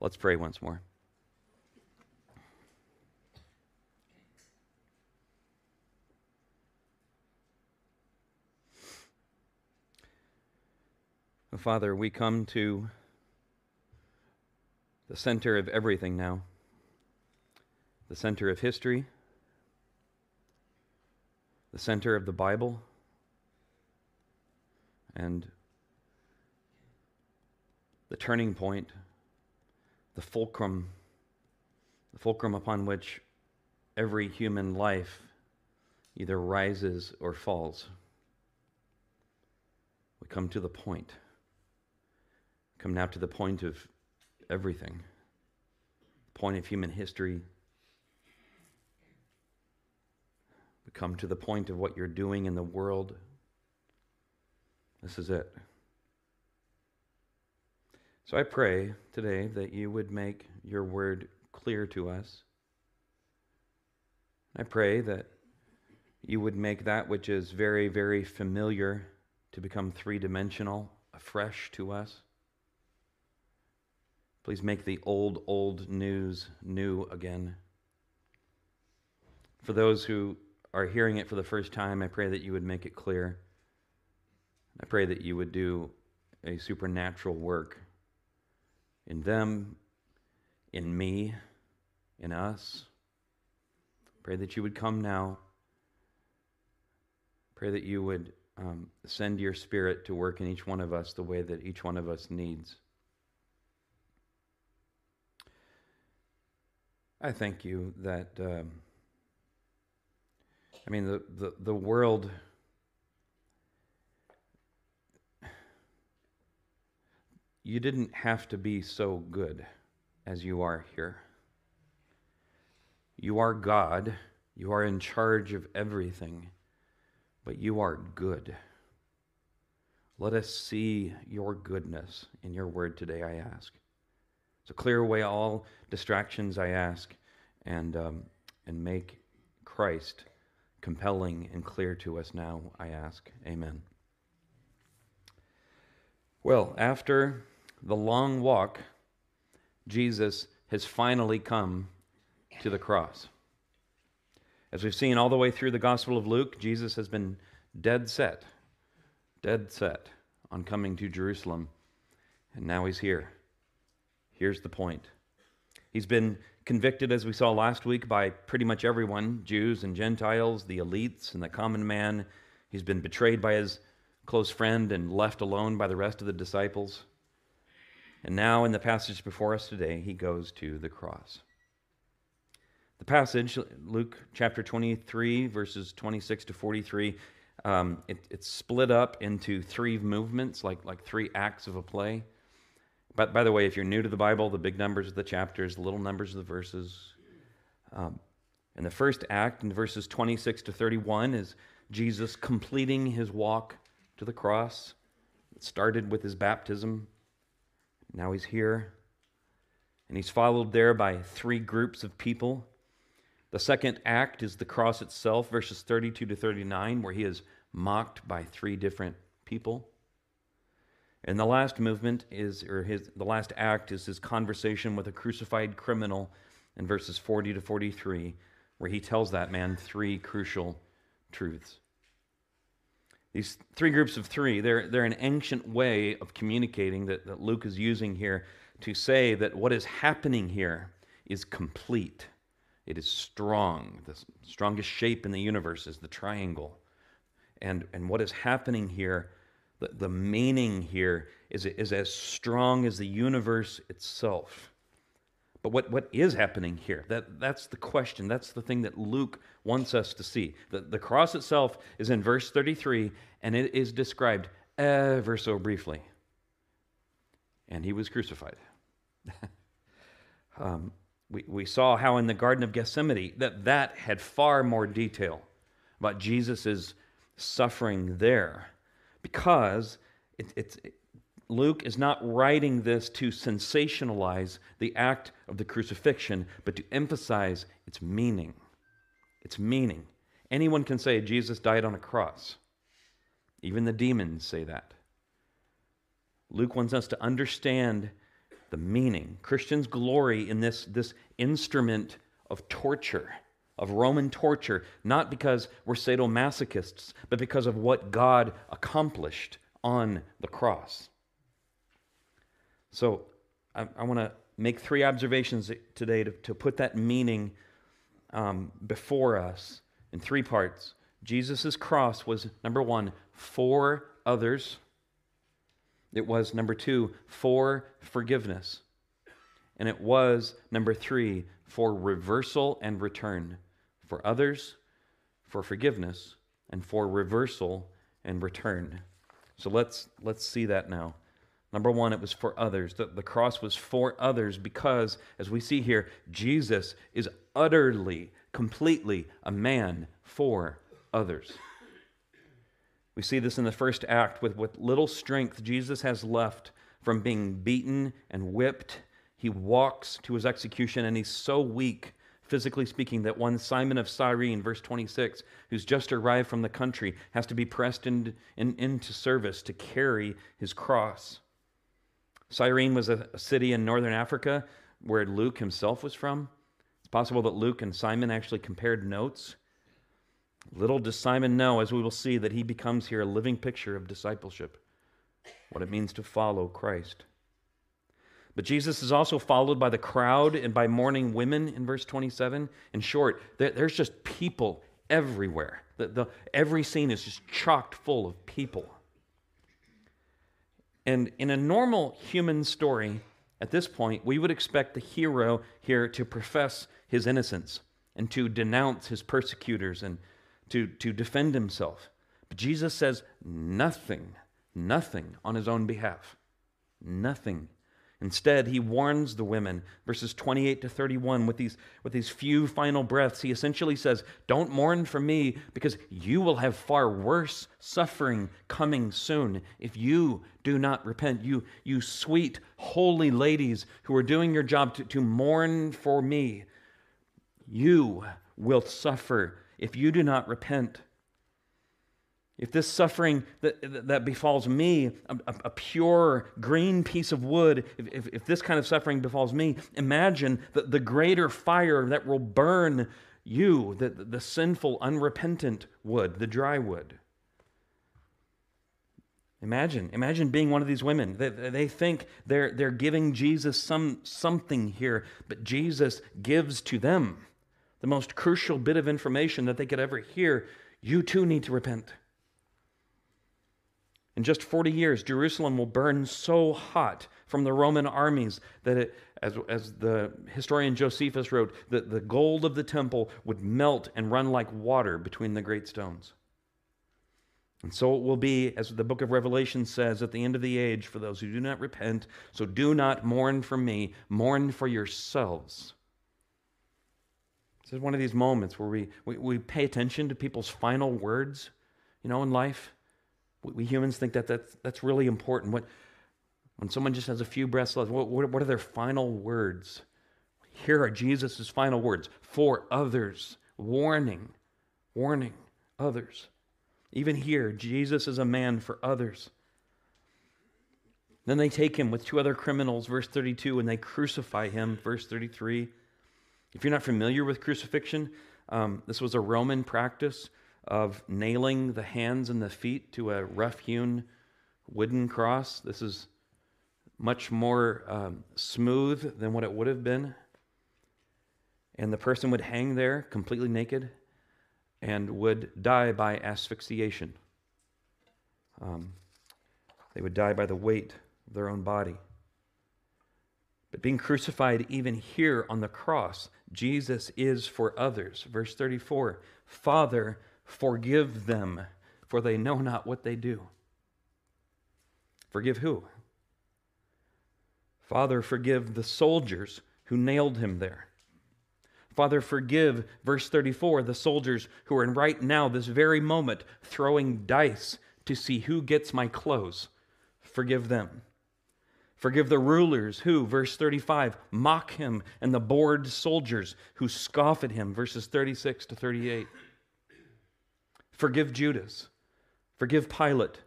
Let's pray once more. Father, we come to the center of everything now, the center of history, the center of the Bible, and the turning point, the fulcrum, the fulcrum upon which every human life either rises or falls. We come to the point. Come now to the point of everything, point of human history. We come to the point of what you're doing in the world. This is it. So I pray today that you would make your word clear to us. I pray that you would make that which is very, very familiar to become three dimensional afresh to us. Please make the old, old news new again. For those who are hearing it for the first time, I pray that you would make it clear. I pray that you would do a supernatural work in them, in me, in us. Pray that you would come now. Pray that you would um, send your spirit to work in each one of us the way that each one of us needs. I thank you that, um, I mean, the, the, the world. You didn't have to be so good as you are here. You are God. You are in charge of everything, but you are good. Let us see your goodness in your word today, I ask. So clear away all distractions, I ask, and, um, and make Christ compelling and clear to us now, I ask. Amen. Well, after the long walk, Jesus has finally come to the cross. As we've seen all the way through the Gospel of Luke, Jesus has been dead set, dead set on coming to Jerusalem, and now he's here. Here's the point He's been convicted, as we saw last week, by pretty much everyone Jews and Gentiles, the elites, and the common man. He's been betrayed by his close friend and left alone by the rest of the disciples. And now, in the passage before us today, he goes to the cross. The passage, Luke chapter 23, verses 26 to 43, um, it, it's split up into three movements, like, like three acts of a play. But by the way, if you're new to the Bible, the big numbers of the chapters, the little numbers of the verses. Um, and the first act in verses 26 to 31 is Jesus completing his walk to the cross. It started with his baptism. Now he's here. And he's followed there by three groups of people. The second act is the cross itself, verses 32 to 39, where he is mocked by three different people. And the last movement is, or his, the last act is his conversation with a crucified criminal in verses 40 to 43, where he tells that man three crucial truths. These three groups of three, they're, they're an ancient way of communicating that, that Luke is using here to say that what is happening here is complete. It is strong. The strongest shape in the universe is the triangle. And, and what is happening here the, the meaning here is, is as strong as the universe itself. But what, what is happening here? That, that's the question. That's the thing that Luke wants us to see. The, the cross itself is in verse 33, and it is described ever so briefly. And he was crucified. um, we, we saw how in the Garden of Gethsemane that that had far more detail about Jesus' suffering there because it, it's, it, Luke is not writing this to sensationalize the act of the crucifixion, but to emphasize its meaning. Its meaning. Anyone can say Jesus died on a cross. Even the demons say that. Luke wants us to understand the meaning. Christians glory in this, this instrument of torture, of Roman torture, not because we're sadomasochists, but because of what God accomplished on the cross. So I, I want to make three observations today to, to put that meaning um, before us in three parts. Jesus' cross was, number one, for others. It was, number two, for forgiveness. And it was, number three, for reversal and return. For others, for forgiveness, and for reversal and return. So let's, let's see that now. Number one, it was for others. The, the cross was for others because, as we see here, Jesus is utterly, completely a man for others. We see this in the first act with what little strength Jesus has left from being beaten and whipped. He walks to his execution, and he's so weak, physically speaking, that one Simon of Cyrene, verse 26, who's just arrived from the country, has to be pressed in, in, into service to carry his cross. Cyrene was a, city in northern Africa where Luke himself was from. It's possible that Luke and Simon actually compared notes. Little does Simon know, as we will see, that he becomes here a living picture of discipleship, what it means to follow Christ. But Jesus is also followed by the crowd and by mourning women in verse 27. In short, there's just people everywhere. The, the, every scene is just chocked full of people. And in a normal human story, at this point, we would expect the hero here to profess his innocence and to denounce his persecutors and to, to defend himself. But Jesus says nothing, nothing on his own behalf. Nothing. Instead, he warns the women, verses 28 to 31, with these, with these few final breaths. He essentially says, Don't mourn for me, because you will have far worse suffering coming soon if you do not repent. You, you sweet, holy ladies who are doing your job to, to mourn for me, you will suffer if you do not repent. If this suffering that, that befalls me, a, a, pure green piece of wood, if, if, this kind of suffering befalls me, imagine the, the greater fire that will burn you, the, the sinful, unrepentant wood, the dry wood. Imagine, imagine being one of these women. They, they think they're, they're giving Jesus some, something here, but Jesus gives to them the most crucial bit of information that they could ever hear. You too need to repent. In just 40 years, Jerusalem will burn so hot from the Roman armies that, it, as, as the historian Josephus wrote, that the gold of the temple would melt and run like water between the great stones. And so it will be, as the book of Revelation says, at the end of the age for those who do not repent. So do not mourn for me, mourn for yourselves. This is one of these moments where we, we, we pay attention to people's final words, you know, in life. We humans think that that's, that's really important. What, when someone just has a few breaths left, what, what are their final words? Here are Jesus' final words for others, warning, warning others. Even here, Jesus is a man for others. Then they take him with two other criminals, verse 32, and they crucify him, verse 33. If you're not familiar with crucifixion, um, this was a Roman practice of nailing the hands and the feet to a rough hewn wooden cross. This is much more um, smooth than what it would have been. And the person would hang there completely naked and would die by asphyxiation. Um, they would die by the weight of their own body. But being crucified, even here on the cross, Jesus is for others. Verse 34 Father, Forgive them, for they know not what they do. Forgive who? Father, forgive the soldiers who nailed him there. Father, forgive, verse 34, the soldiers who are in right now, this very moment, throwing dice to see who gets my clothes. Forgive them. Forgive the rulers who, verse 35, mock him, and the bored soldiers who scoff at him, verses 36 to 38. Forgive Judas. Forgive Pilate.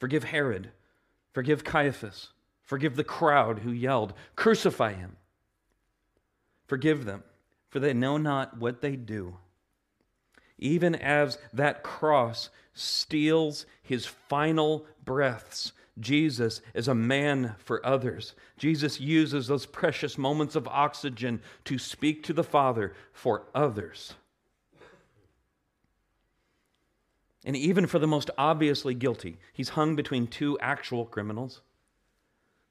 Forgive Herod. Forgive Caiaphas. Forgive the crowd who yelled, Crucify him. Forgive them, for they know not what they do. Even as that cross steals his final breaths, Jesus is a man for others. Jesus uses those precious moments of oxygen to speak to the Father for others. And even for the most obviously guilty, he's hung between two actual criminals.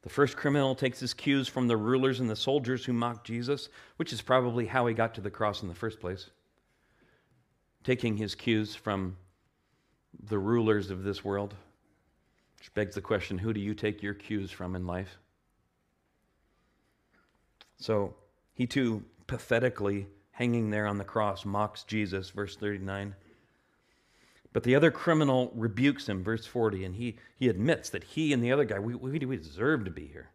The first criminal takes his cues from the rulers and the soldiers who mocked Jesus, which is probably how he got to the cross in the first place. Taking his cues from the rulers of this world, which begs the question who do you take your cues from in life? So he too, pathetically hanging there on the cross, mocks Jesus, verse 39. But the other criminal rebukes him, verse 40, and he, he admits that he and the other guy, we, we, we deserve to be here.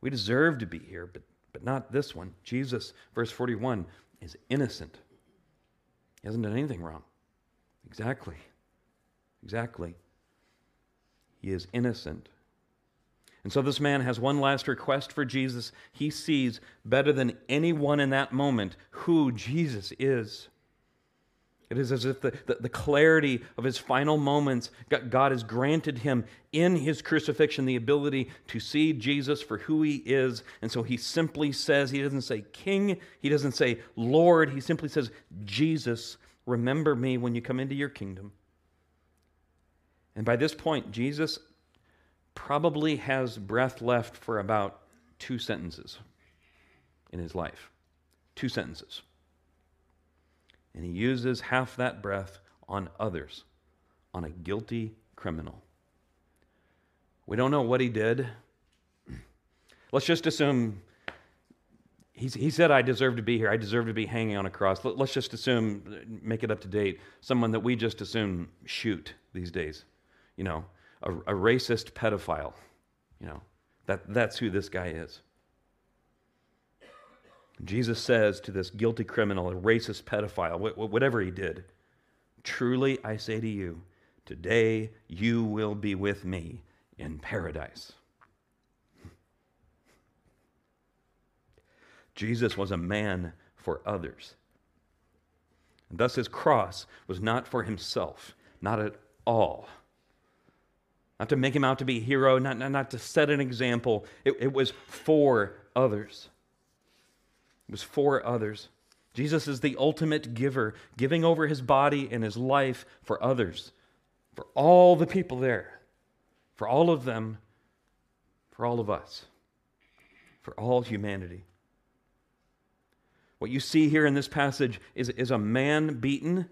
We deserve to be here, but, but not this one. Jesus, verse 41, is innocent. He hasn't done anything wrong. Exactly. Exactly. He is innocent. And so this man has one last request for Jesus. He sees better than anyone in that moment who Jesus is. It is as if the, the, the, clarity of his final moments, God has granted him in his crucifixion the ability to see Jesus for who he is. And so he simply says, he doesn't say king, he doesn't say Lord, he simply says, Jesus, remember me when you come into your kingdom. And by this point, Jesus probably has breath left for about two sentences in his life. Two sentences and he uses half that breath on others, on a guilty criminal. We don't know what he did. Let's just assume he's, he said, I deserve to be here. I deserve to be hanging on a cross. Let, us just assume, make it up to date, someone that we just assume shoot these days. You know, a, a racist pedophile. You know, that, that's who this guy is. Jesus says to this guilty criminal, a racist pedophile, whatever he did, Truly I say to you, today you will be with me in paradise. Jesus was a man for others. And thus his cross was not for himself, not at all. Not to make him out to be a hero, not, not, not to set an example. It, it was for others. It was for others. Jesus is the ultimate giver, giving over his body and his life for others, for all the people there, for all of them, for all of us, for all humanity. What you see here in this passage is, is a man beaten,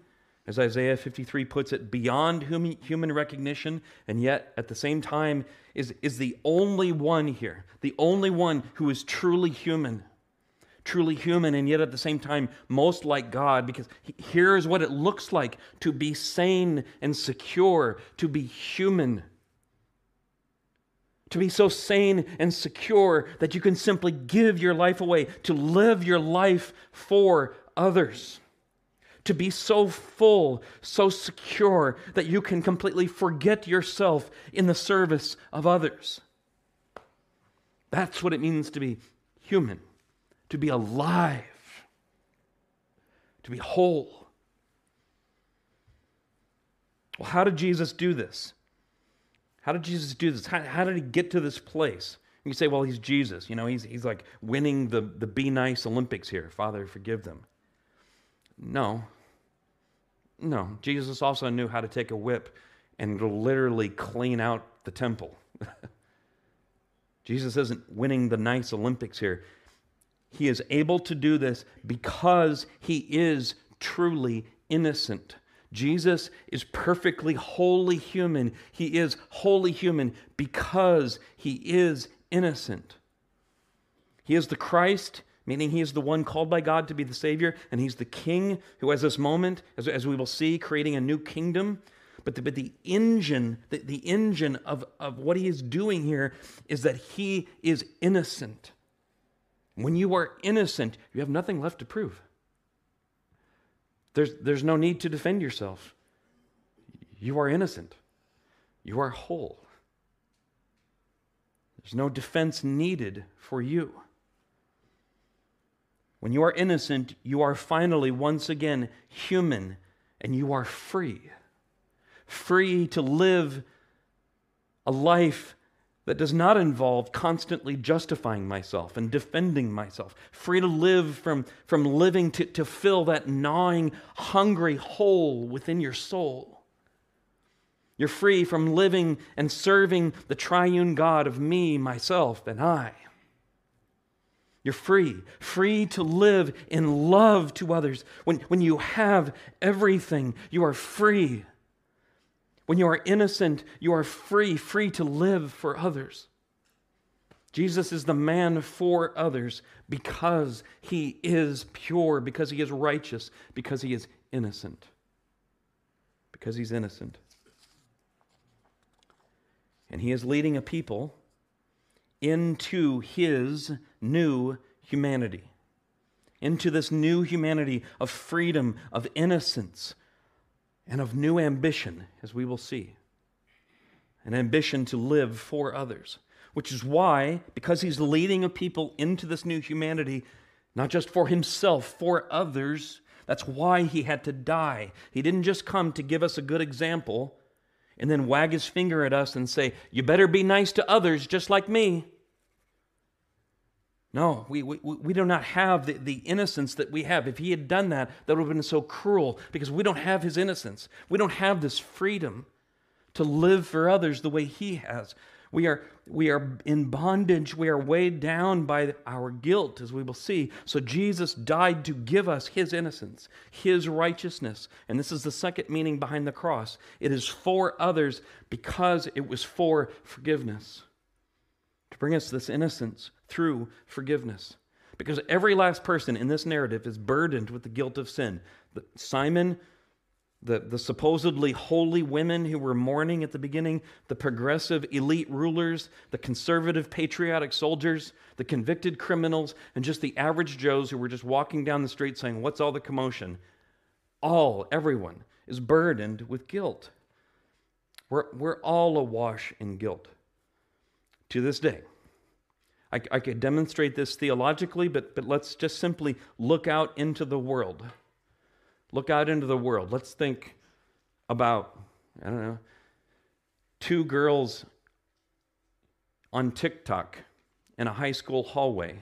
as Isaiah 53 puts it, beyond human recognition, and yet at the same time is, is the only one here, the only one who is truly human truly human and yet at the same time most like God because here's what it looks like to be sane and secure, to be human. To be so sane and secure that you can simply give your life away, to live your life for others. To be so full, so secure that you can completely forget yourself in the service of others. That's what it means to be human to be alive, to be whole. Well, how did Jesus do this? How did Jesus do this? How, how did he get to this place? You say, well, he's Jesus. You know, he's, he's like winning the, the Be Nice Olympics here. Father, forgive them. No. No. Jesus also knew how to take a whip and literally clean out the temple. Jesus isn't winning the nice Olympics here. He is able to do this because he is truly innocent. Jesus is perfectly wholly human. He is wholly human because he is innocent. He is the Christ, meaning he is the one called by God to be the Savior, and he's the King who has this moment, as, as we will see, creating a new kingdom. But the, but the engine, the, the engine of, of what he is doing here is that he is innocent. When you are innocent, you have nothing left to prove. There's, there's no need to defend yourself. You are innocent. You are whole. There's no defense needed for you. When you are innocent, you are finally, once again, human and you are free. Free to live a life that does not involve constantly justifying myself and defending myself. Free to live from, from living to, to fill that gnawing, hungry hole within your soul. You're free from living and serving the triune God of me, myself, and I. You're free, free to live in love to others. When, when you have everything, you are free when you are innocent, you are free, free to live for others. Jesus is the man for others because he is pure, because he is righteous, because he is innocent. Because he's innocent. And he is leading a people into his new humanity, into this new humanity of freedom, of innocence, and of new ambition, as we will see. An ambition to live for others, which is why, because he's leading a people into this new humanity, not just for himself, for others, that's why he had to die. He didn't just come to give us a good example and then wag his finger at us and say, You better be nice to others just like me. No, we, we, we do not have the, the innocence that we have. If he had done that, that would have been so cruel because we don't have his innocence. We don't have this freedom to live for others the way he has. We are, we are in bondage. We are weighed down by our guilt, as we will see. So Jesus died to give us his innocence, his righteousness. And this is the second meaning behind the cross it is for others because it was for forgiveness to bring us this innocence through forgiveness. Because every last person in this narrative is burdened with the guilt of sin. Simon, the, the supposedly holy women who were mourning at the beginning, the progressive elite rulers, the conservative patriotic soldiers, the convicted criminals, and just the average Joes who were just walking down the street saying, What's all the commotion? All, everyone, is burdened with guilt. We're, we're all awash in guilt to this day. I, I could demonstrate this theologically, but, but let's just simply look out into the world. Look out into the world. Let's think about, I don't know, two girls on TikTok in a high school hallway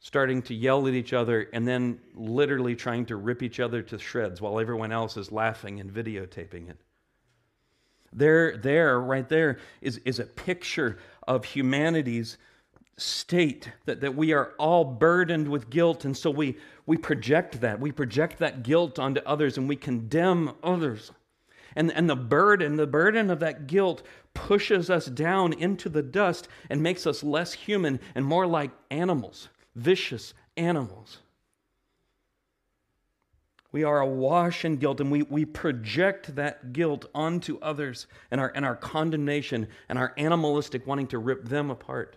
starting to yell at each other and then literally trying to rip each other to shreds while everyone else is laughing and videotaping it. There, there, right there is, is a picture of humanity's state that, that we are all burdened with guilt and so we, we project that. We project that guilt onto others and we condemn others. And, and the burden the burden of that guilt pushes us down into the dust and makes us less human and more like animals vicious animals. We are awash in guilt and we, we project that guilt onto others and our, and our condemnation and our animalistic wanting to rip them apart.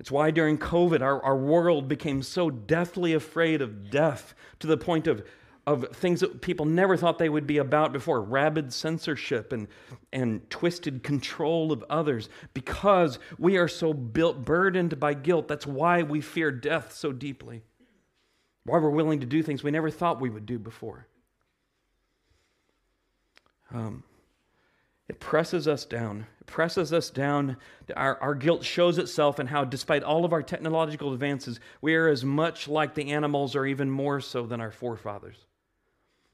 It's why during COVID, our, our world became so deathly afraid of death to the point of, of things that people never thought they would be about before rabid censorship and, and twisted control of others because we are so built, burdened by guilt. That's why we fear death so deeply. Why we're willing to do things we never thought we would do before. Um, it presses us down. It presses us down. Our, our guilt shows itself in how, despite all of our technological advances, we are as much like the animals or even more so than our forefathers.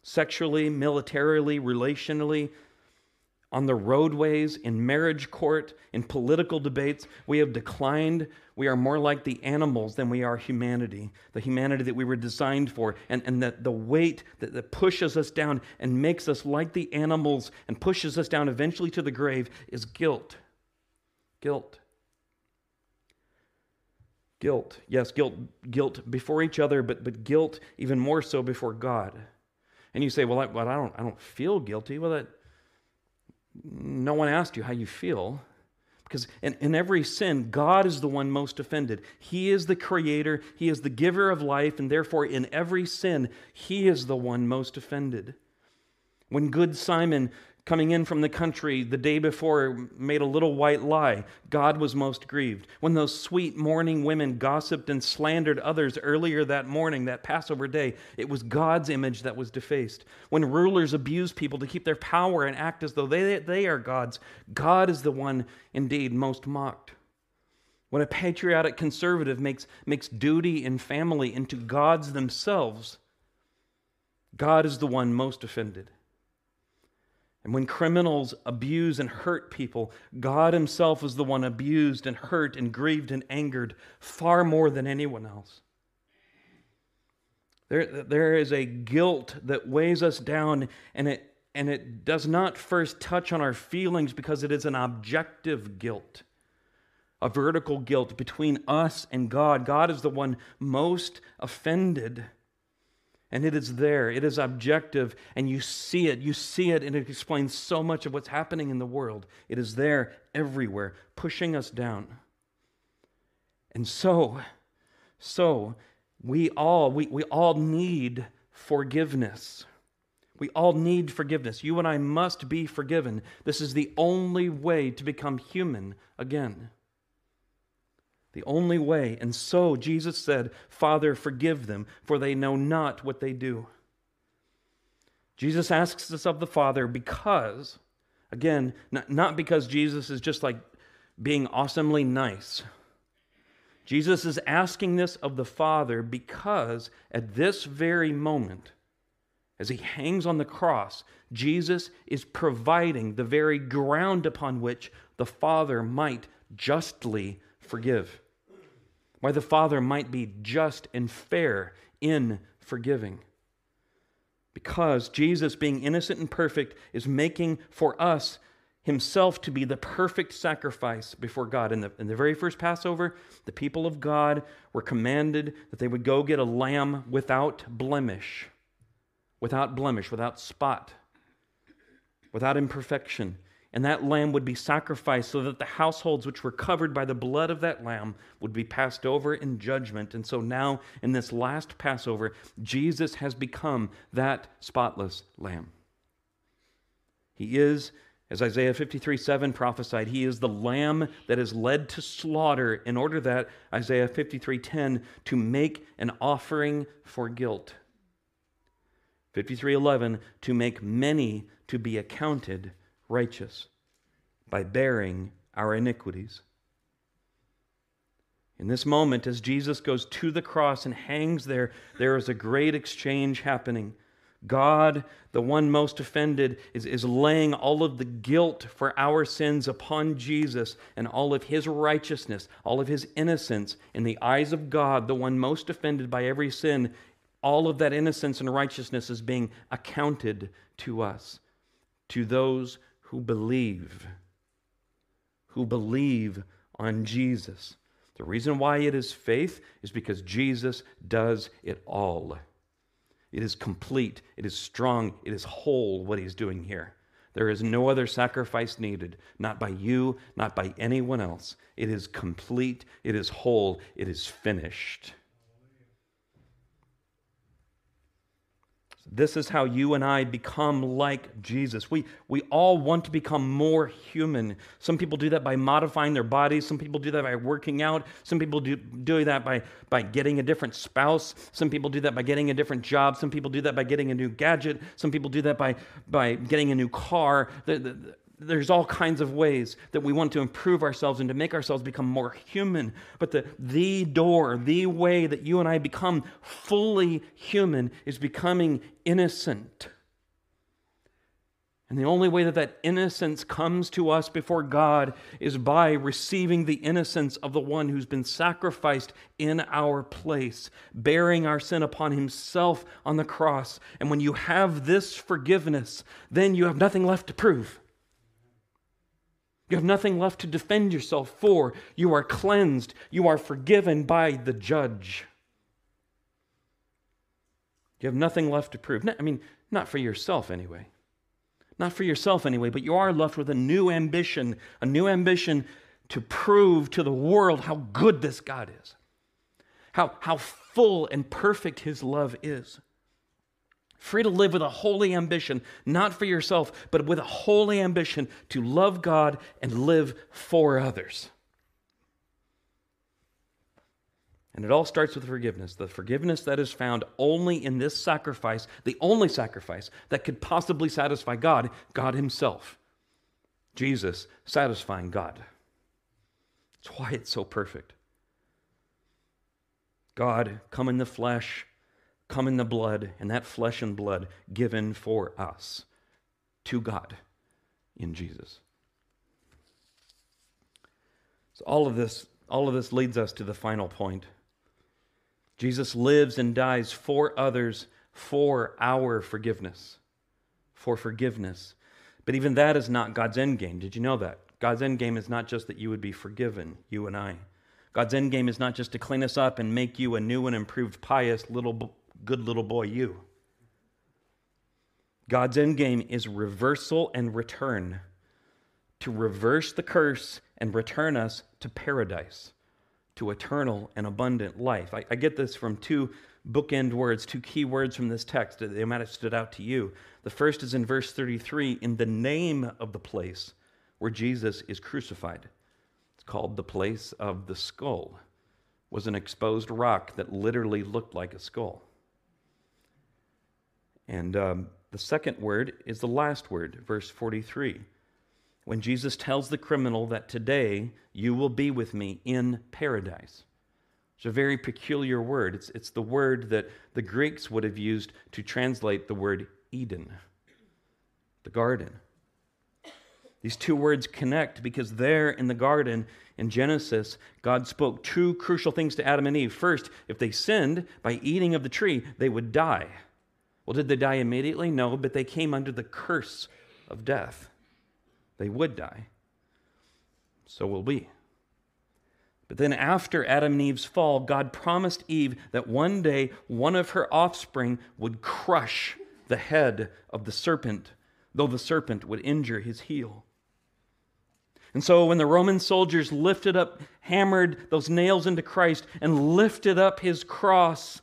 Sexually, militarily, relationally, on the roadways, in marriage court, in political debates, we have declined. We are more like the animals than we are humanity, the humanity that we were designed for. And, and that the weight that, that pushes us down and makes us like the animals and pushes us down eventually to the grave is guilt. Guilt. Guilt. Yes, guilt, guilt before each other, but, but guilt even more so before God. And you say, well, I, well, I, don't, I don't feel guilty. Well, that, no one asked you how you feel. Because in, in every sin, God is the one most offended. He is the creator, He is the giver of life, and therefore, in every sin, He is the one most offended. When good Simon coming in from the country the day before made a little white lie, God was most grieved. When those sweet mourning women gossiped and slandered others earlier that morning, that Passover day, it was God's image that was defaced. When rulers abuse people to keep their power and act as though they, they are gods, God is the one indeed most mocked. When a patriotic conservative makes, makes duty and family into gods themselves, God is the one most offended. And when criminals abuse and hurt people, God Himself is the one abused and hurt and grieved and angered far more than anyone else. There, there is a guilt that weighs us down, and it, and it does not first touch on our feelings because it is an objective guilt, a vertical guilt between us and God. God is the one most offended. And it is there, it is objective, and you see it. You see it, and it explains so much of what's happening in the world. It is there everywhere, pushing us down. And so, so we all we, we all need forgiveness. We all need forgiveness. You and I must be forgiven. This is the only way to become human again. The only way. And so Jesus said, Father, forgive them, for they know not what they do. Jesus asks this of the Father because, again, not because Jesus is just like being awesomely nice. Jesus is asking this of the Father because at this very moment, as he hangs on the cross, Jesus is providing the very ground upon which the Father might justly forgive why the Father might be just and fair in forgiving. Because Jesus, being innocent and perfect, is making for us himself to be the perfect sacrifice before God. In the, in the very first Passover, the people of God were commanded that they would go get a lamb without blemish, without blemish, without spot, without imperfection and that lamb would be sacrificed so that the households which were covered by the blood of that lamb would be passed over in judgment. And so now, in this last Passover, Jesus has become that spotless lamb. He is, as Isaiah 53 7 prophesied, he is the lamb that is led to slaughter in order that, Isaiah 53 10, to make an offering for guilt. 53:11 to make many to be accounted righteous by bearing our iniquities. In this moment, as Jesus goes to the cross and hangs there, there is a great exchange happening. God, the one most offended, is, is laying all of the guilt for our sins upon Jesus and all of his righteousness, all of his innocence in the eyes of God, the one most offended by every sin. All of that innocence and righteousness is being accounted to us, to those who believe, who believe on Jesus. The reason why it is faith is because Jesus does it all. It is complete, it is strong, it is whole what he's doing here. There is no other sacrifice needed, not by you, not by anyone else. It is complete, it is whole, it is finished. This is how you and I become like Jesus. We, we all want to become more human. Some people do that by modifying their bodies. Some people do that by working out. Some people do, do that by, by getting a different spouse. Some people do that by getting a different job. Some people do that by getting a new gadget. Some people do that by, by getting a new car. The, the, there's all kinds of ways that we want to improve ourselves and to make ourselves become more human. But the, the door, the way that you and I become fully human is becoming innocent. And the only way that that innocence comes to us before God is by receiving the innocence of the one who's been sacrificed in our place, bearing our sin upon himself on the cross. And when you have this forgiveness, then you have nothing left to prove. You have nothing left to defend yourself for. You are cleansed. You are forgiven by the judge. You have nothing left to prove. I mean, not for yourself anyway. Not for yourself anyway, but you are left with a new ambition, a new ambition to prove to the world how good this God is, how, how full and perfect his love is. Free to live with a holy ambition, not for yourself, but with a holy ambition to love God and live for others. And it all starts with forgiveness. The forgiveness that is found only in this sacrifice, the only sacrifice that could possibly satisfy God, God Himself. Jesus satisfying God. That's why it's so perfect. God come in the flesh, come in the blood, and that flesh and blood given for us to God in Jesus. So all of this all of this leads us to the final point. Jesus lives and dies for others for our forgiveness. For forgiveness. But even that is not God's end game. Did you know that? God's end game is not just that you would be forgiven, you and I. God's end game is not just to clean us up and make you a new and improved, pious, little, good little boy, you. God's end game is reversal and return, to reverse the curse and return us to paradise to eternal and abundant life. I, I, get this from two bookend words, two key words from this text. They might have stood out to you. The first is in verse 33 in the name of the place where Jesus is crucified. It's called the place of the skull. It was an exposed rock that literally looked like a skull. And um, the second word is the last word, verse 43 when Jesus tells the criminal that today you will be with me in paradise. It's a very peculiar word. It's, it's the word that the Greeks would have used to translate the word Eden, the garden. These two words connect because there in the garden in Genesis, God spoke two crucial things to Adam and Eve. First, if they sinned by eating of the tree, they would die. Well, did they die immediately? No, but they came under the curse of death. They would die. So will we. But then, after Adam and Eve's fall, God promised Eve that one day one of her offspring would crush the head of the serpent, though the serpent would injure his heel. And so, when the Roman soldiers lifted up, hammered those nails into Christ, and lifted up his cross,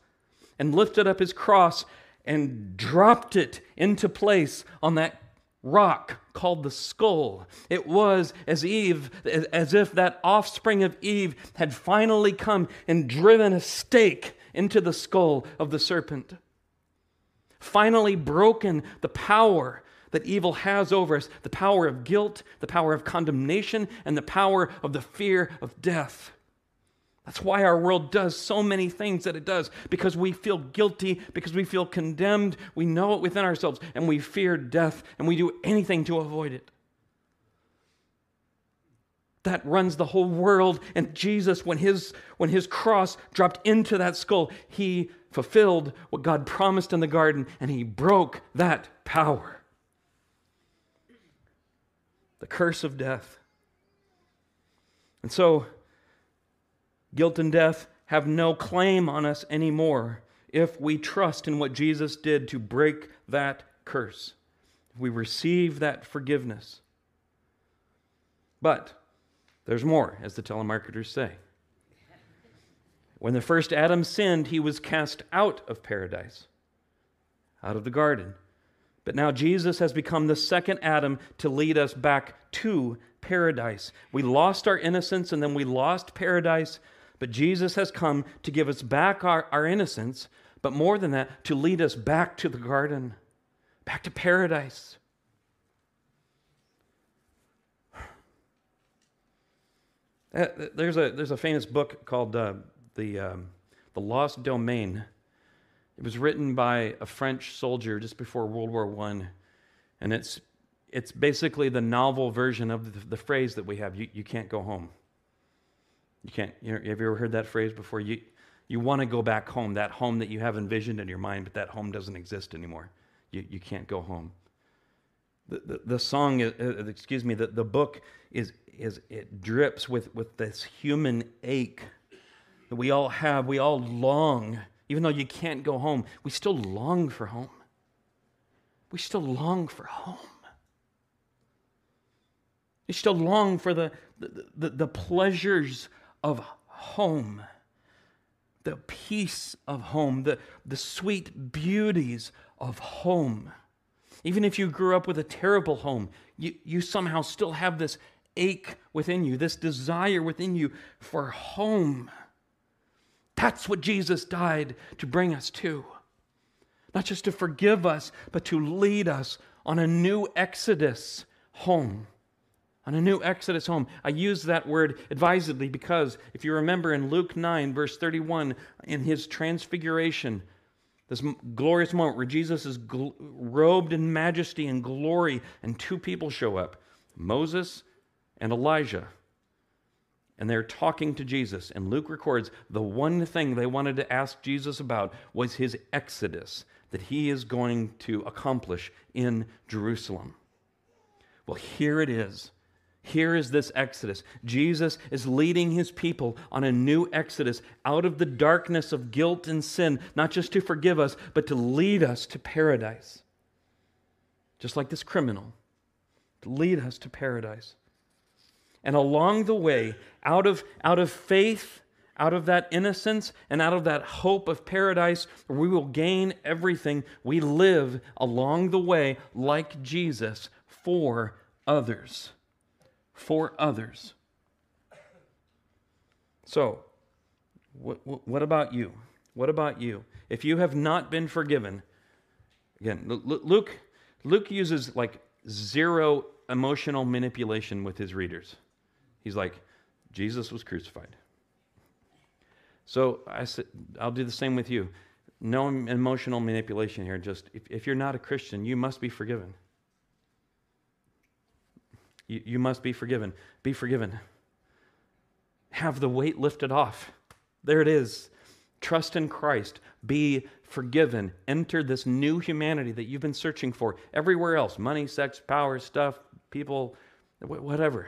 and lifted up his cross, and dropped it into place on that rock called the skull. It was as Eve, as if that offspring of Eve had finally come and driven a stake into the skull of the serpent. Finally broken the power that evil has over us the power of guilt, the power of condemnation, and the power of the fear of death. That's why our world does so many things that it does, because we feel guilty, because we feel condemned, we know it within ourselves, and we fear death, and we do anything to avoid it. That runs the whole world, and Jesus, when his, when his cross dropped into that skull, he fulfilled what God promised in the garden, and he broke that power. The curse of death. And so, Guilt and death have no claim on us anymore if we trust in what Jesus did to break that curse. We receive that forgiveness. But there's more, as the telemarketers say. When the first Adam sinned, he was cast out of paradise, out of the garden. But now Jesus has become the second Adam to lead us back to paradise. We lost our innocence and then we lost paradise. But Jesus has come to give us back our, our innocence, but more than that, to lead us back to the garden, back to paradise. Uh, there's a, there's a famous book called uh, the, um, the Lost Domain. It was written by a French soldier just before World War I. And it's, it's basically the novel version of the, the phrase that we have you, you can't go home. You can't, you know, have you ever heard that phrase before? You, you want to go back home, that home that you have envisioned in your mind, but that home doesn't exist anymore. You, you can't go home. The, the, the song, uh, uh, excuse me, the, the book is, is, it drips with, with this human ache that we all have. We all long, even though you can't go home, we still long for home. We still long for home. We still long for the, the, the, the pleasures of home, the peace of home, the, the sweet beauties of home. Even if you grew up with a terrible home, you, you somehow still have this ache within you, this desire within you for home. That's what Jesus died to bring us to. Not just to forgive us, but to lead us on a new exodus home. On a new exodus home. I use that word advisedly because if you remember in Luke 9, verse 31, in his transfiguration, this glorious moment where Jesus is gl- robed in majesty and glory, and two people show up Moses and Elijah. And they're talking to Jesus. And Luke records the one thing they wanted to ask Jesus about was his exodus that he is going to accomplish in Jerusalem. Well, here it is here is this exodus. Jesus is leading his people on a new exodus out of the darkness of guilt and sin, not just to forgive us, but to lead us to paradise. Just like this criminal, to lead us to paradise. And along the way, out of, out of faith, out of that innocence, and out of that hope of paradise, we will gain everything, we live along the way like Jesus for others for others. So, what, what about you? What about you? If you have not been forgiven, again, Luke, Luke uses like zero emotional manipulation with his readers. He's like, Jesus was crucified. So I said, I'll do the same with you. No emotional manipulation here. Just if, if you're not a Christian, you must be forgiven. You, you must be forgiven. Be forgiven. Have the weight lifted off. There it is. Trust in Christ. Be forgiven. Enter this new humanity that you've been searching for everywhere else money, sex, power, stuff, people, whatever.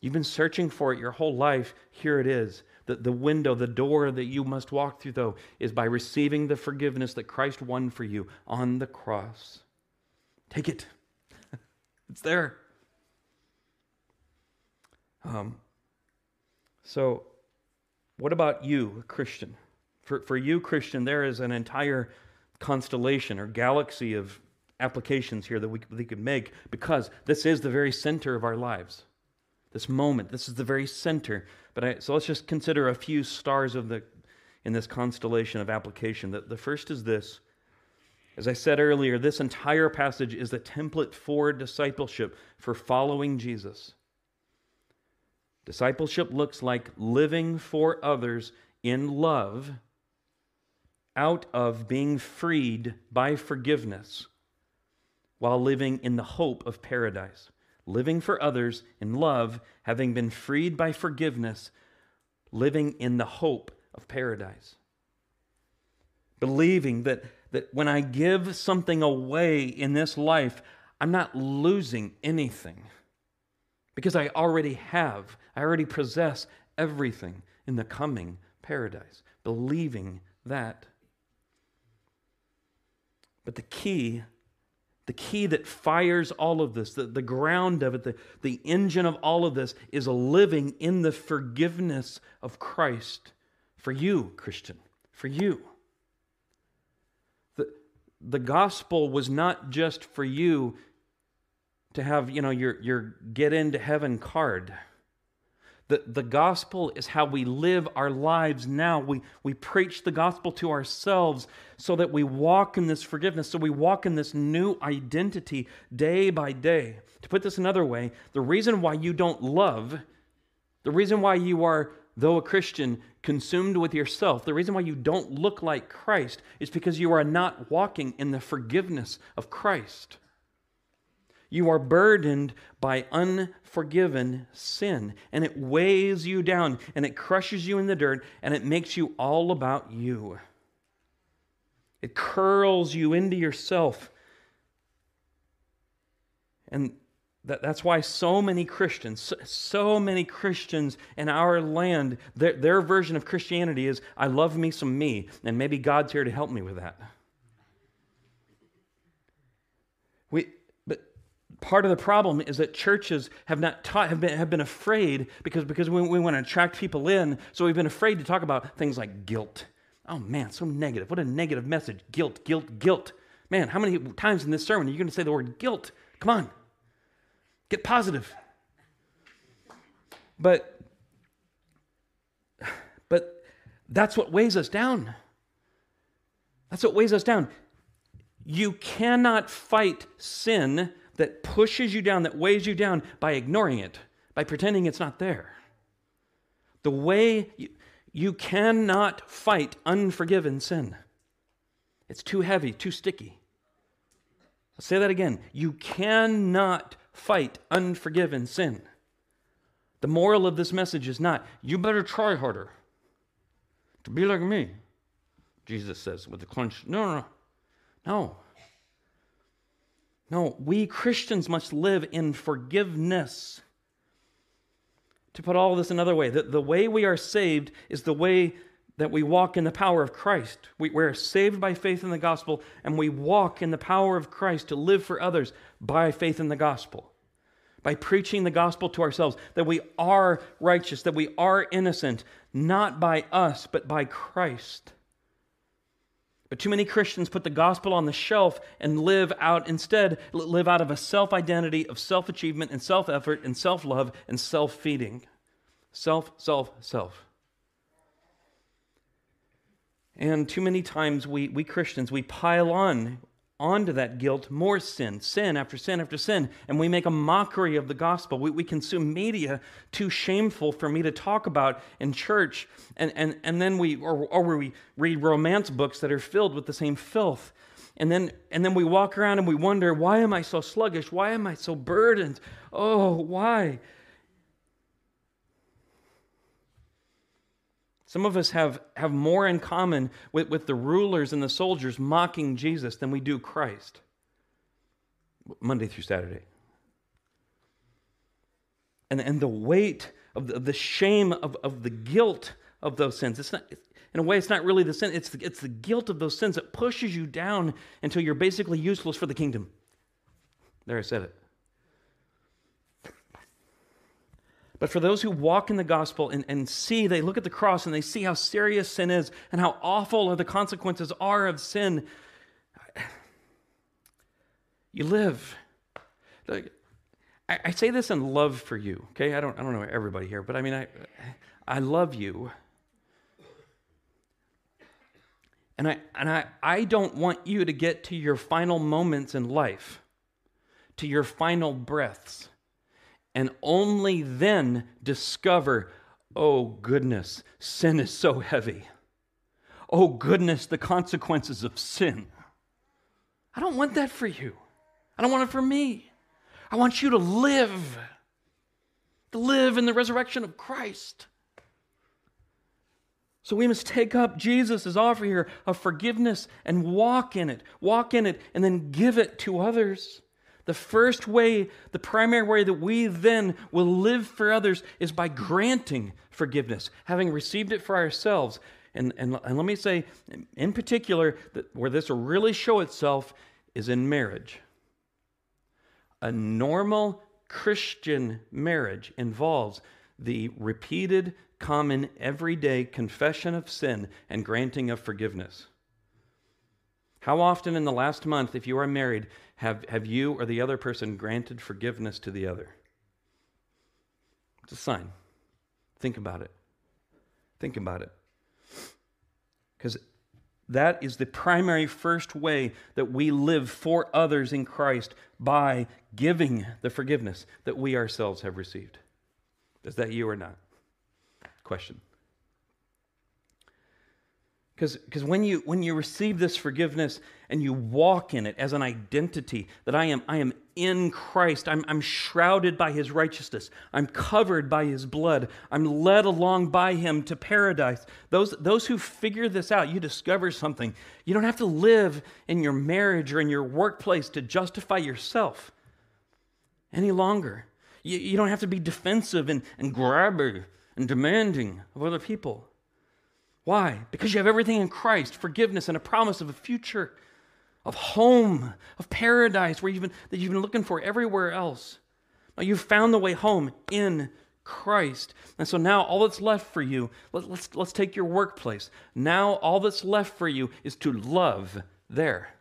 You've been searching for it your whole life. Here it is. The, the window, the door that you must walk through, though, is by receiving the forgiveness that Christ won for you on the cross. Take it, it's there. Um, so, what about you, Christian? For, for you, Christian, there is an entire constellation or galaxy of applications here that we, we could make because this is the very center of our lives. This moment, this is the very center. But I, so let's just consider a few stars of the in this constellation of application. The, the first is this. As I said earlier, this entire passage is the template for discipleship, for following Jesus. Discipleship looks like living for others in love out of being freed by forgiveness while living in the hope of paradise. Living for others in love, having been freed by forgiveness, living in the hope of paradise. Believing that, that when I give something away in this life, I'm not losing anything because I already have, I already possess everything in the coming paradise, believing that. But the key, the key that fires all of this, the, the ground of it, the, the engine of all of this, is a living in the forgiveness of Christ for you, Christian, for you. The, the gospel was not just for you to have, you know, your, your get into heaven card. The, the gospel is how we live our lives now. We, we preach the gospel to ourselves so that we walk in this forgiveness, so we walk in this new identity day by day. To put this another way, the reason why you don't love, the reason why you are, though a Christian, consumed with yourself, the reason why you don't look like Christ is because you are not walking in the forgiveness of Christ. You are burdened by unforgiven sin, and it weighs you down, and it crushes you in the dirt, and it makes you all about you. It curls you into yourself. And that, that's why so many Christians, so, so, many Christians in our land, their, their version of Christianity is I love me some me, and maybe God's here to help me with that. We, part of the problem is that churches have not taught have been, have been afraid because, because we, we want to attract people in so we've been afraid to talk about things like guilt oh man so negative what a negative message guilt guilt guilt Man, how many times in this sermon are you going to say the word guilt? Come on. Get positive. But but that's what weighs us down. That's what weighs us down. You cannot fight sin that pushes you down, that weighs you down by ignoring it, by pretending it's not there. The way you, you cannot fight unforgiven sin. It's too heavy, too sticky. I'll say that again. You cannot fight unforgiven sin. The moral of this message is not, you better try harder to be like me, Jesus says with a clench. No, no, no. No. No, we Christians must live in forgiveness. To put all this another way, the, the way we are saved is the way that we walk in the power of Christ. We, we're saved by faith in the gospel, and we walk in the power of Christ to live for others by faith in the gospel. By preaching the gospel to ourselves, that we are righteous, that we are innocent, not by us, but by Christ. But too many Christians put the gospel on the shelf and live out instead, live out of a self identity of self achievement and self effort and self love and self feeding. Self, self, self. And too many times we, we Christians, we pile on onto that guilt more sin, sin after sin after sin, and we make a mockery of the gospel. We, we consume media too shameful for me to talk about in church, and, and, and then we, or, or we read romance books that are filled with the same filth. And then, and then we walk around and we wonder, why am I so sluggish? Why am I so burdened? Oh, why? Some of us have, have more in common with, with the rulers and the soldiers mocking Jesus than we do Christ. Monday through Saturday. And, and the weight of the, of the shame of, of the guilt of those sins. It's not, in a way, it's not really the sin, it's the, it's the guilt of those sins that pushes you down until you're basically useless for the kingdom. There, I said it. But for those who walk in the gospel and, and see, they look at the cross and they see how serious sin is and how awful the consequences are of sin, you live. I, say this in love for you, okay? I don't, I don't know everybody here, but I mean, I, I love you. And, I, and I, I don't want you to get to your final moments in life, to your final breaths and only then discover, oh goodness, sin is so heavy. Oh goodness, the consequences of sin. I don't want that for you. I don't want it for me. I want you to live, to live in the resurrection of Christ. So we must take up Jesus' offer here of forgiveness and walk in it, walk in it, and then give it to others. The first way, the primary way that we then will live for others is by granting forgiveness, having received it for ourselves. And, and, and let me say, in particular, that where this will really show itself is in marriage. A normal Christian marriage involves the repeated, common, everyday confession of sin and granting of forgiveness. How often in the last month, if you are married, have, have you or the other person granted forgiveness to the other? It's a sign. Think about it. Think about it. Because that is the primary first way that we live for others in Christ by giving the forgiveness that we ourselves have received. Is that you or not? Question. Because when you, when you receive this forgiveness and you walk in it as an identity that I am, I am in Christ, I'm, I'm shrouded by his righteousness, I'm covered by his blood, I'm led along by him to paradise. Those, those who figure this out, you discover something. You don't have to live in your marriage or in your workplace to justify yourself any longer. You, you don't have to be defensive and, and grabby and demanding of other people. Why? Because you have everything in Christ forgiveness and a promise of a future, of home, of paradise where you've been, that you've been looking for everywhere else. Now you've found the way home in Christ. And so now all that's left for you, let, let's, let's take your workplace. Now all that's left for you is to love there.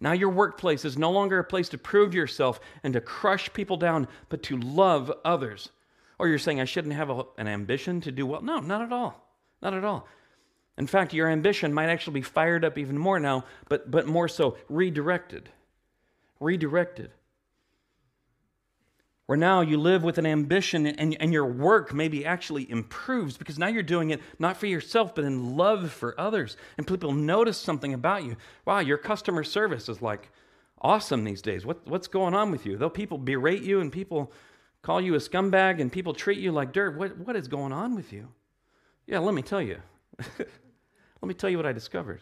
Now, your workplace is no longer a place to prove yourself and to crush people down, but to love others. Or you're saying, I shouldn't have a, an ambition to do well. No, not at all. Not at all. In fact, your ambition might actually be fired up even more now, but, but more so redirected. Redirected. Where now you live with an ambition and, and your work maybe actually improves because now you're doing it not for yourself, but in love for others. And people notice something about you. Wow, your customer service is like awesome these days. What, what's going on with you? Though people berate you and people call you a scumbag and people treat you like dirt, what, what is going on with you? Yeah, let me tell you. let me tell you what I discovered.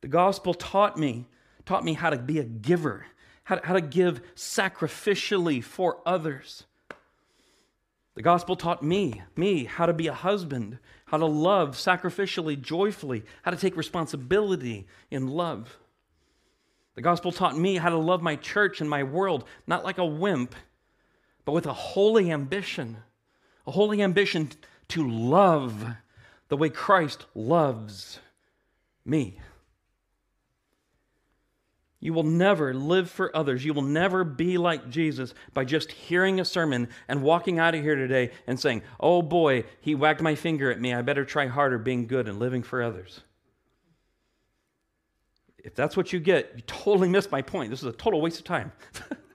The gospel taught me, taught me how to be a giver how, how to give sacrificially for others. The gospel taught me, me, how to be a husband, how to love sacrificially, joyfully, how to take responsibility in love. The gospel taught me how to love my church and my world, not like a wimp, but with a holy ambition, a holy ambition to love the way Christ loves me. You will never live for others. You will never be like Jesus by just hearing a sermon and walking out of here today and saying, Oh boy, he wagged my finger at me. I better try harder being good and living for others. If that's what you get, you totally missed my point. This is a total waste of time.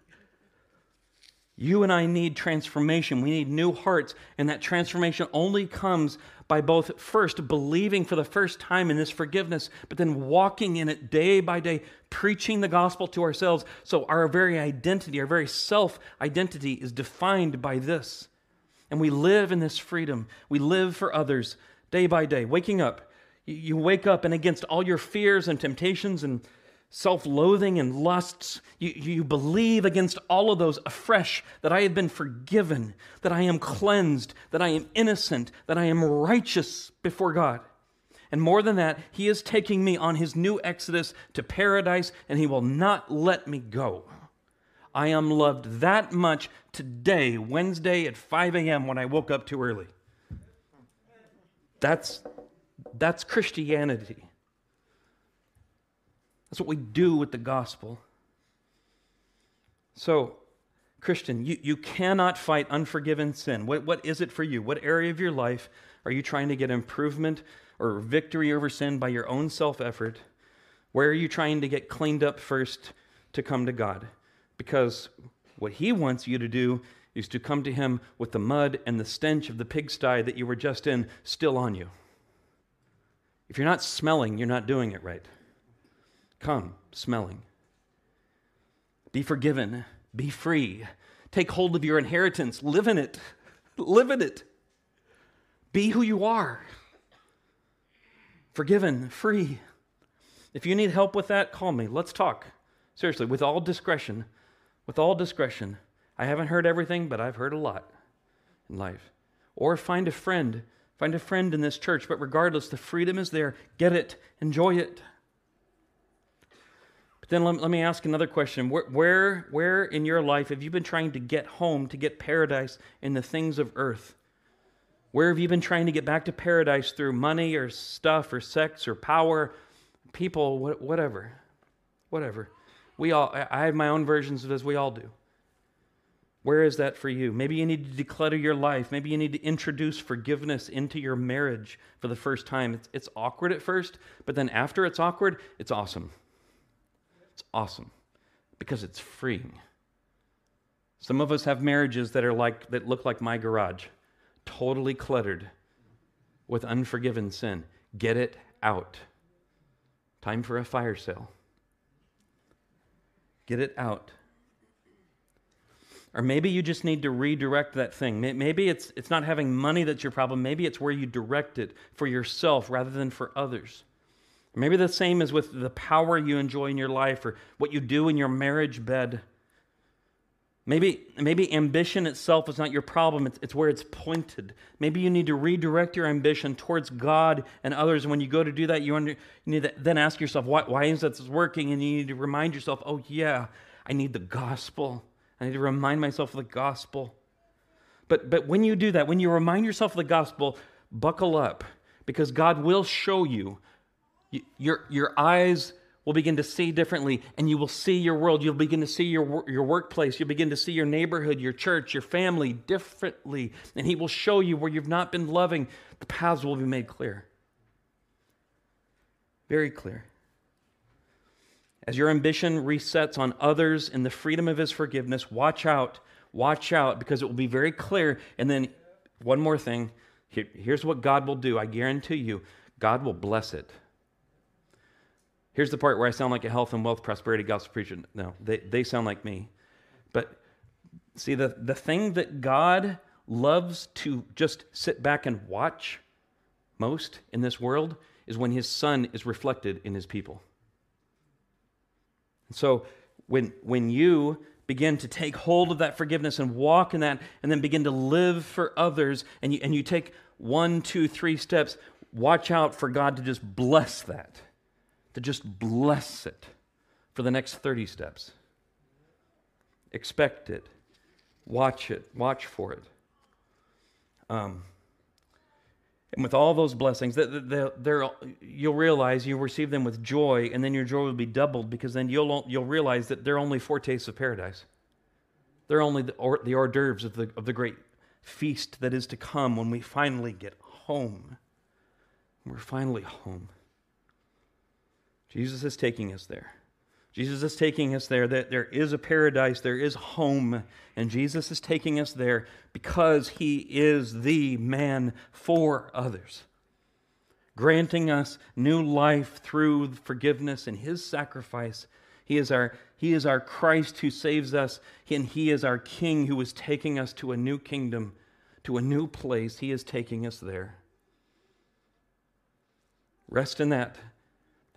you and I need transformation. We need new hearts, and that transformation only comes by both first believing for the first time in this forgiveness, but then walking in it day by day, preaching the gospel to ourselves. So our very identity, our very self identity is defined by this. And we live in this freedom. We live for others day by day. Waking up, you wake up and against all your fears and temptations and self loathing and lusts. You, you believe against all of those afresh that I have been forgiven, that I am cleansed, that I am innocent, that I am righteous before God. And more than that, He is taking me on His new exodus to paradise, and He will not let me go. I am loved that much today, Wednesday at 5 a.m., when I woke up too early. That's, that's Christianity. That's what we do with the gospel. So, Christian, you, you cannot fight unforgiven sin. What, what is it for you? What area of your life are you trying to get improvement or victory over sin by your own self effort? Where are you trying to get cleaned up first to come to God? Because what He wants you to do is to come to Him with the mud and the stench of the pigsty that you were just in still on you. If you're not smelling, you're not doing it right. Come, smelling. Be forgiven. Be free. Take hold of your inheritance. Live in it. Live in it. Be who you are. Forgiven, free. If you need help with that, call me. Let's talk. Seriously, with all discretion. With all discretion. I haven't heard everything, but I've heard a lot in life. Or find a friend. Find a friend in this church, but regardless, the freedom is there. Get it, enjoy it then let, let me ask another question. Where, where, where in your life have you been trying to get home, to get paradise in the things of earth? Where have you been trying to get back to paradise through money or stuff or sex or power, people, whatever? Whatever. We all, I have my own versions of this, we all do. Where is that for you? Maybe you need to declutter your life. Maybe you need to introduce forgiveness into your marriage for the first time. It's, it's awkward at first, but then after it's awkward, it's awesome. It's awesome because it's freeing. Some of us have marriages that are like that look like my garage, totally cluttered with unforgiven sin. Get it out. Time for a fire sale. Get it out. Or maybe you just need to redirect that thing. Maybe it's, it's not having money that's your problem. Maybe it's where you direct it for yourself rather than for others. Maybe the same is with the power you enjoy in your life or what you do in your marriage bed. Maybe, maybe ambition itself is not your problem, it's, it's where it's pointed. Maybe you need to redirect your ambition towards God and others. And when you go to do that, you, under, you need to then ask yourself, why, why is this working? And you need to remind yourself, oh, yeah, I need the gospel. I need to remind myself of the gospel. But, but when you do that, when you remind yourself of the gospel, buckle up because God will show you your, your eyes will begin to see differently, and you will see your world. You'll begin to see your, your workplace. You'll begin to see your neighborhood, your church, your family differently. And He will show you where you've not been loving. The paths will be made clear. Very clear. As your ambition resets on others in the freedom of His forgiveness, watch out. Watch out because it will be very clear. And then, one more thing here, here's what God will do. I guarantee you, God will bless it. Here's the part where I sound like a health and wealth prosperity gospel preacher. No, they, they sound like me. But see, the, the thing that God loves to just sit back and watch most in this world is when his son is reflected in his people. And so when, when you begin to take hold of that forgiveness and walk in that and then begin to live for others and you, and you take one, two, three steps, watch out for God to just bless that to just bless it for the next 30 steps. Expect it. Watch it. Watch for it. Um, and with all those blessings, they you'll realize you receive them with joy, and then your joy will be doubled because then you'll, you'll realize that they're only foretastes of paradise. They're only the, or, the hors d'oeuvres of the, of the great feast that is to come when we finally get home. We're finally home. Jesus is taking us there. Jesus is taking us there, that there is a paradise, there is home, and Jesus is taking us there because he is the man for others, granting us new life through forgiveness and his sacrifice. He is our, he is our Christ who saves us, and he is our King who is taking us to a new kingdom, to a new place. He is taking us there. Rest in that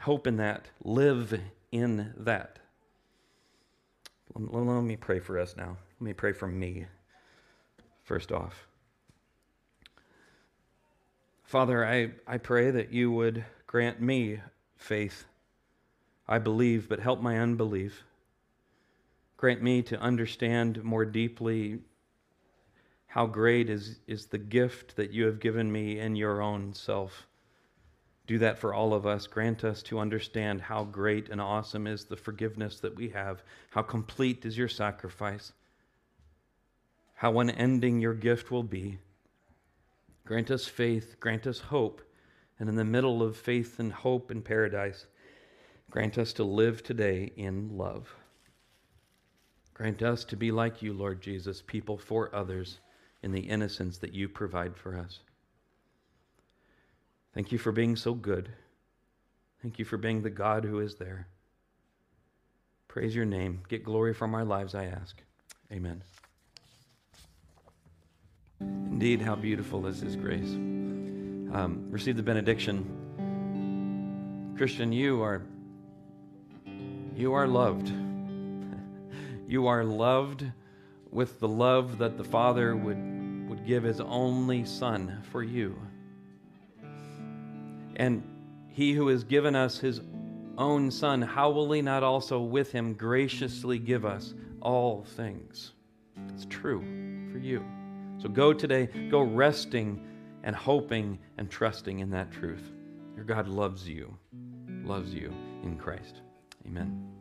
hope in that, live in that. Let me pray for us now. Let me pray for me, first off. Father, I, I pray that you would grant me faith. I believe, but help my unbelief. Grant me to understand more deeply how great is, is the gift that you have given me in your own self. Do that for all of us. Grant us to understand how great and awesome is the forgiveness that we have, how complete is your sacrifice, how unending your gift will be. Grant us faith, grant us hope, and in the middle of faith and hope and paradise, grant us to live today in love. Grant us to be like you, Lord Jesus, people for others in the innocence that you provide for us. Thank you for being so good. Thank you for being the God who is there. Praise your name. Get glory from our lives, I ask. Amen. Indeed, how beautiful is His grace. Um, receive the benediction. Christian, you are you are loved. you are loved with the love that the Father would, would give His only Son for you. And he who has given us his own Son, how will he not also with him graciously give us all things? It's true for you. So go today, go resting and hoping and trusting in that truth. Your God loves you, loves you in Christ. Amen.